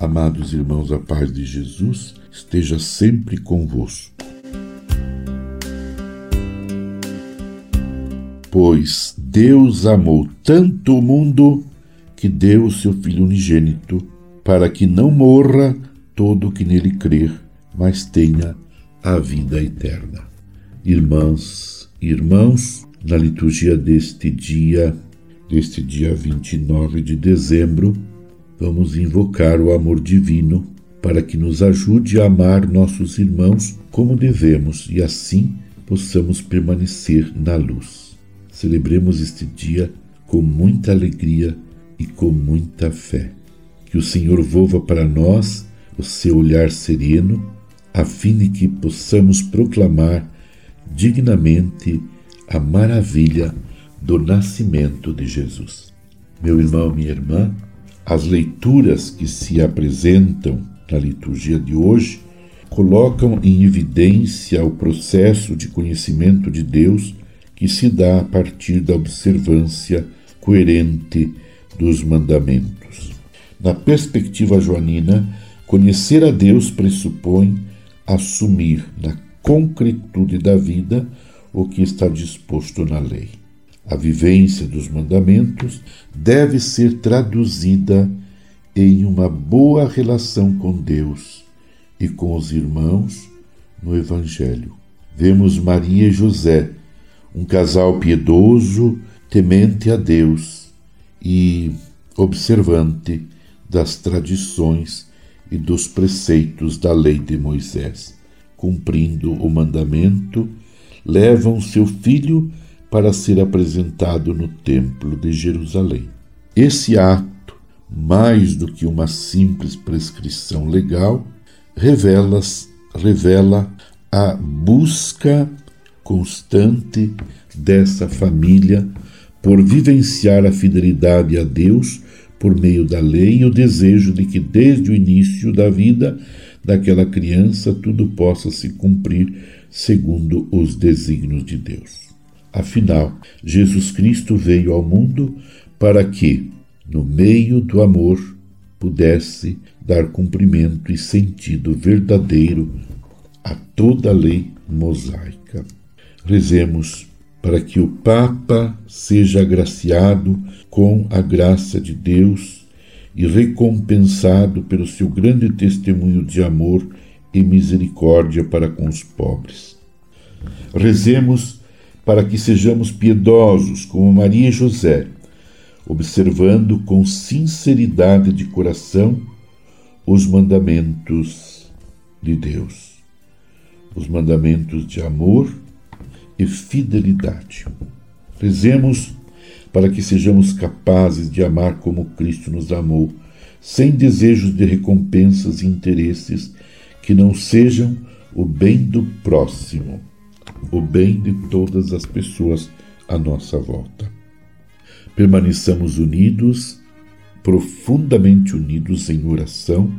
Amados irmãos, a paz de Jesus esteja sempre convosco. Pois Deus amou tanto o mundo que deu o seu Filho unigênito, para que não morra todo o que nele crer, mas tenha a vida eterna. Irmãs e irmãos, na liturgia deste dia, deste dia 29 de dezembro, vamos invocar o amor divino para que nos ajude a amar nossos irmãos como devemos e assim possamos permanecer na luz. Celebremos este dia com muita alegria e com muita fé. Que o Senhor volva para nós o seu olhar sereno, a fim de que possamos proclamar dignamente a maravilha do nascimento de Jesus. Meu irmão, minha irmã, as leituras que se apresentam na liturgia de hoje colocam em evidência o processo de conhecimento de Deus que se dá a partir da observância coerente dos mandamentos. Na perspectiva joanina, conhecer a Deus pressupõe assumir na concretude da vida o que está disposto na lei. A vivência dos mandamentos deve ser traduzida em uma boa relação com Deus e com os irmãos no Evangelho. Vemos Maria e José, um casal piedoso, temente a Deus e observante das tradições e dos preceitos da lei de Moisés. Cumprindo o mandamento, levam seu filho para ser apresentado no Templo de Jerusalém. Esse ato, mais do que uma simples prescrição legal, revela, revela a busca constante dessa família por vivenciar a fidelidade a Deus por meio da lei e o desejo de que desde o início da vida daquela criança tudo possa se cumprir segundo os desígnios de Deus. Afinal, Jesus Cristo veio ao mundo para que, no meio do amor, pudesse dar cumprimento e sentido verdadeiro a toda a lei mosaica. Rezemos para que o Papa seja agraciado com a graça de Deus e recompensado pelo seu grande testemunho de amor e misericórdia para com os pobres. Rezemos para que sejamos piedosos como Maria e José, observando com sinceridade de coração os mandamentos de Deus, os mandamentos de amor e fidelidade. Rezemos para que sejamos capazes de amar como Cristo nos amou, sem desejos de recompensas e interesses que não sejam o bem do próximo o bem de todas as pessoas à nossa volta. Permaneçamos unidos, profundamente unidos em oração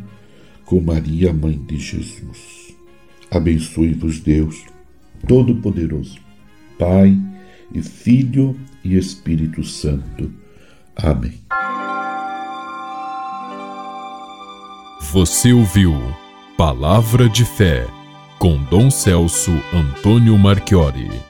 com Maria, Mãe de Jesus. Abençoe-vos, Deus Todo-Poderoso, Pai e Filho e Espírito Santo. Amém. Você ouviu Palavra de Fé com Dom Celso Antônio Marchiori.